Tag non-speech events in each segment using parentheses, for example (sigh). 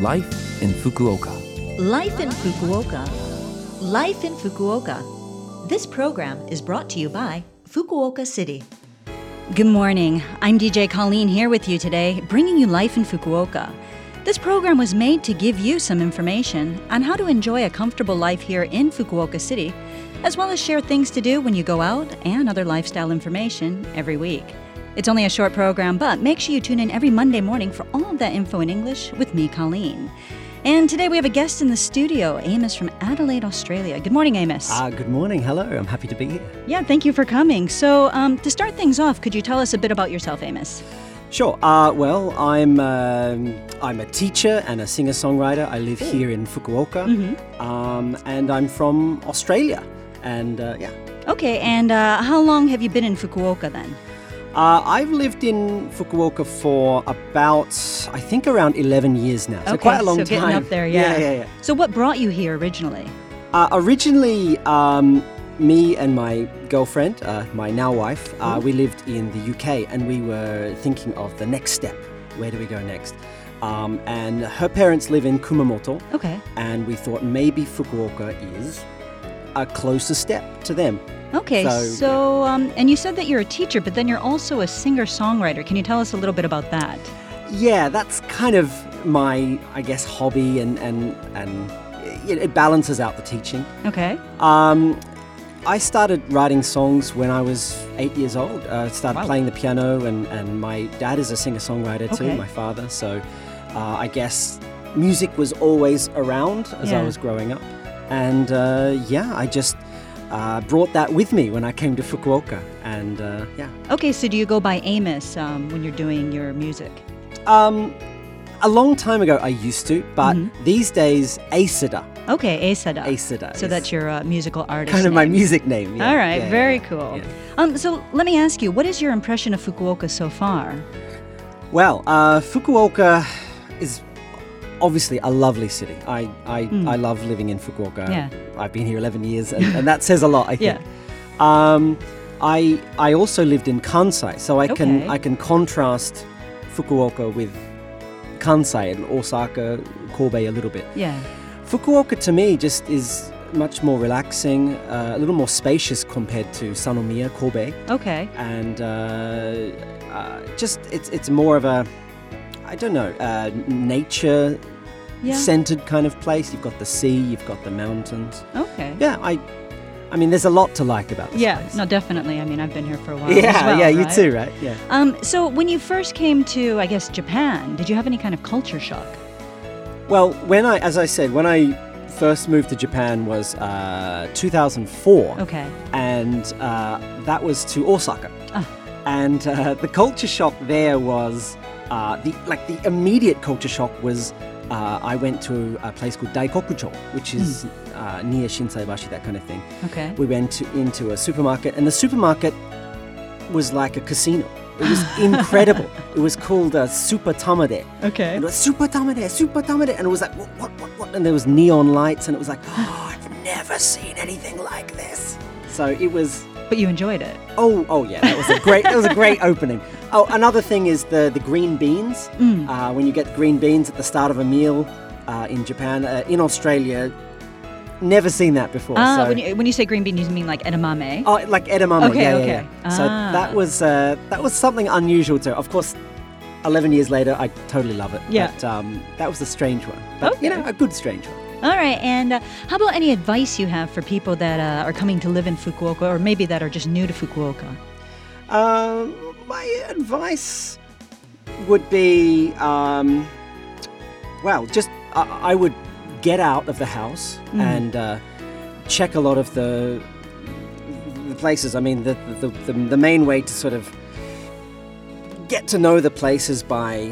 Life in Fukuoka. Life in Fukuoka. Life in Fukuoka. This program is brought to you by Fukuoka City. Good morning. I'm DJ Colleen here with you today, bringing you Life in Fukuoka. This program was made to give you some information on how to enjoy a comfortable life here in Fukuoka City, as well as share things to do when you go out and other lifestyle information every week. It's only a short program, but make sure you tune in every Monday morning for all of that info in English with me, Colleen. And today we have a guest in the studio, Amos from Adelaide, Australia. Good morning, Amos. Uh, good morning. Hello. I'm happy to be here. yeah, thank you for coming. So, um, to start things off, could you tell us a bit about yourself, Amos? Sure. Uh, well, I'm um, I'm a teacher and a singer-songwriter. I live here in Fukuoka, um, and I'm from Australia. And uh, yeah, Okay, and uh, how long have you been in Fukuoka then? Uh, I've lived in Fukuoka for about I think around 11 years now. So okay, quite a long so time. getting up there, yeah. Yeah, yeah, yeah. So, what brought you here originally? Uh, originally, um, me and my girlfriend, uh, my now wife, uh, we lived in the UK and we were thinking of the next step. Where do we go next? Um, and her parents live in Kumamoto, Okay. and we thought maybe Fukuoka is a closer step to them. Okay, so, So, um, and you said that you're a teacher, but then you're also a singer songwriter. Can you tell us a little bit about that? Yeah, that's kind of my, I guess, hobby, and and and it, it balances out the teaching. Okay. Um, I started writing songs when I was eight years old. Uh, started Wow. playing the piano, and, and my dad is a singer songwriter too, Okay. my father. So uh, I guess music was always around as I was growing up. And uh, yeah, I just uh, brought that with me when I came to Fukuoka. And uh, yeah. Okay, so do you go by Amos um, when you're doing your music? Um, a long time ago, I used to, but Mm-hmm. these days, Asada. Okay, Asada. Asada. So that's your uh, musical artist. kind of my music name. yeah, All right, yeah, very yeah, cool. Um, so let me ask you, what is your impression of Fukuoka so far? Well, uh, Fukuoka is obviously a lovely city. I I, I love living in Fukuoka. Yeah. I've been here 11 years, and, and that says a lot. I (laughs) think. Yeah. Um, I I also lived in Kansai, so I Okay. can I can contrast Fukuoka with Kansai and Osaka, Kobe a little bit. Yeah. Fukuoka to me just is much more relaxing, uh, a little more spacious compared to Sannomiya, Kobe Okay. and uh, uh, just it's it's more of a I don't know uh, nature Yeah. centered kind of place. You've got the sea, you've got the mountains. Okay. Yeah, I I mean there's a lot to like about this Yeah, place. no, definitely. I mean, I've been here for a while. yeah, well, yeah, you right? too, right? Yeah. Um, so when you first came to, I guess, Japan, did you have any kind of culture shock? Well, when I as I said when I first moved to Japan was uh, 2004. Okay. and uh, that was to Osaka. Ah. And uh, the culture shock there was uh, the like the immediate culture shock was uh, I went to a place called Daikokucho, which is uh, near Shinsaibashi, that kind of thing. Okay. We went to, into a supermarket, and the supermarket was like a casino. It was (laughs) incredible. it was called uh, Super Tamade. Okay. And it was Super Tamade, Super Tamade. And it was like, what, what, what, what? And there was neon lights, and it was like, oh, I've never seen anything like this. So it was But you enjoyed it. Oh, oh yeah, that was a great. that was a great opening. Oh, another thing is the the green beans. Mm. Uh, when you get green beans at the start of a meal uh, in Japan, uh, in Australia, never seen that before. Ah, so, when you when you say green bean, you mean like edamame? oh, like edamame. Okay, yeah, yeah, okay. yeah. So Ah. that was uh, that was something unusual too. Of course, eleven years later, I totally love it. Yeah. But um, that was a strange one. But you know, a good strange one. All right, and uh, how about any advice you have for people that uh, are coming to live in Fukuoka, or maybe that are just new to Fukuoka? Um, my advice would be, um, well, just I, I would get out of the house Mm. and uh, check a lot of the the places. I mean, the the, the the main way to sort of get to know the places by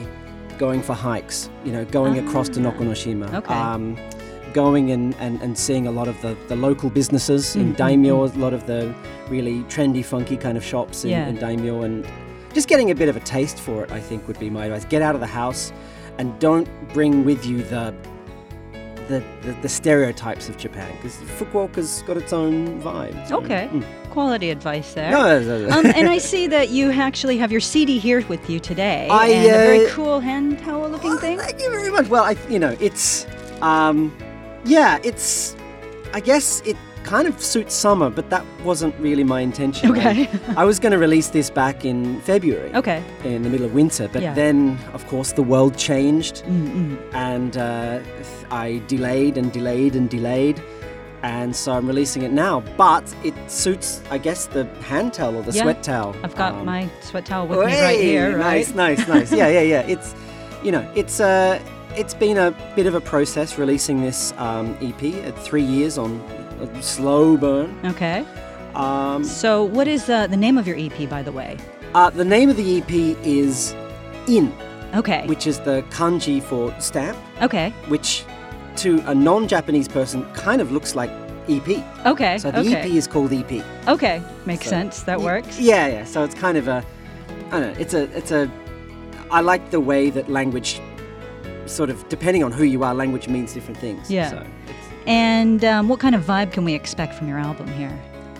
going for hikes. You know, going across to Ah, Nokonoshima. okay. Um, going and, and, and seeing a lot of the, the local businesses in Mm, mm, daimyo, a lot of the really trendy, funky kind of shops in, Yeah. in daimyo, and just getting a bit of a taste for it, I think, would be my advice. Get out of the house and don't bring with you the the, the, the stereotypes of Japan because Fukuoka's got its own vibe. Okay. mm. Quality advice there. No, no, no, um, and I (laughs) see that you actually have your CD here with you today, I, and a very uh, cool hand towel looking thing. Thank you very much. Well, I, you know, it's, um, yeah, it's, I guess it kind of suits summer, but that wasn't really my intention. Okay. I, (laughs) I was going to release this back in February. Okay. In the middle of winter, but Yeah. then, of course, the world changed, Mm-mm. and uh, I delayed and delayed and delayed, and so I'm releasing it now. But it suits, I guess, the hand towel or the Yeah. sweat towel. I've got Um, my sweat towel with me right here, right? Nice, nice, nice. yeah, yeah, yeah. It's, you know, it's uh, it's been a bit of a process releasing this um, EP. At three years on a slow burn. Okay. Um, So, what is uh, the name of your EP, by the way? uh, the name of the EP is In, Okay. which is the kanji for stamp, Okay. which to a non-Japanese person kind of looks like EP. Okay. So the okay. EP is called EP. Okay. Makes So- sense. That Y- works. Yeah, yeah. So it's kind of a, I don't know. It's a, it's a. I like the way that language, sort of depending on who you are, language means different things. Yeah. So And um, what kind of vibe can we expect from your album here?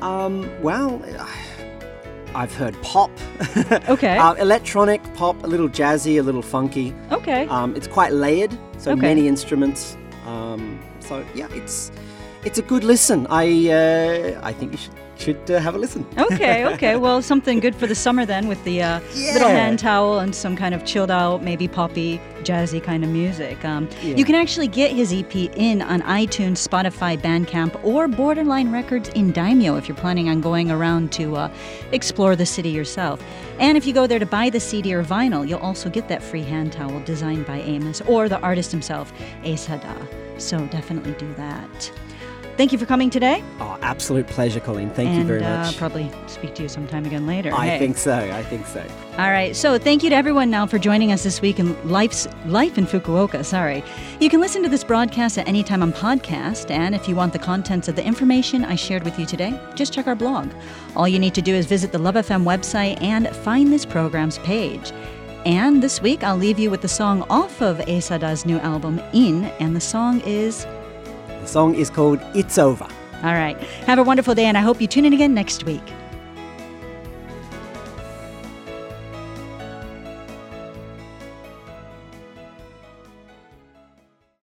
um. Well, I've heard pop. (laughs) Okay. uh, electronic pop, a little jazzy, a little funky. okay. Um, it's quite layered, so Okay. many instruments. Um, so yeah, it's it's a good listen. I uh, I think you should should uh, have a listen. (laughs) okay, okay. Well, something good for the summer then with the uh, little hand towel and some kind of chilled out, maybe poppy, jazzy kind of music. Um, Yeah. You can actually get his EP in on iTunes, Spotify, Bandcamp, or Borderline Records in Daimyo if you're planning on going around to uh, explore the city yourself. And if you go there to buy the CD or vinyl, you'll also get that free hand towel designed by Amos or the artist himself, Esada. So definitely do that. Thank you for coming today. Oh, absolute pleasure, Colleen. Thank and you very much. Uh, much. probably speak to you sometime again later. I Hey. think so. I think so. All right. So thank you to everyone now for joining us this week in Life's Life in Fukuoka. Sorry. You can listen to this broadcast at any time on podcast. And if you want the contents of the information I shared with you today, just check our blog. All you need to do is visit the Love FM website and find this program's page. And this week, I'll leave you with the song off of Esada's new album, In, and the song is. The song is called It's Over. All right. Have a wonderful day, and I hope you tune in again next week.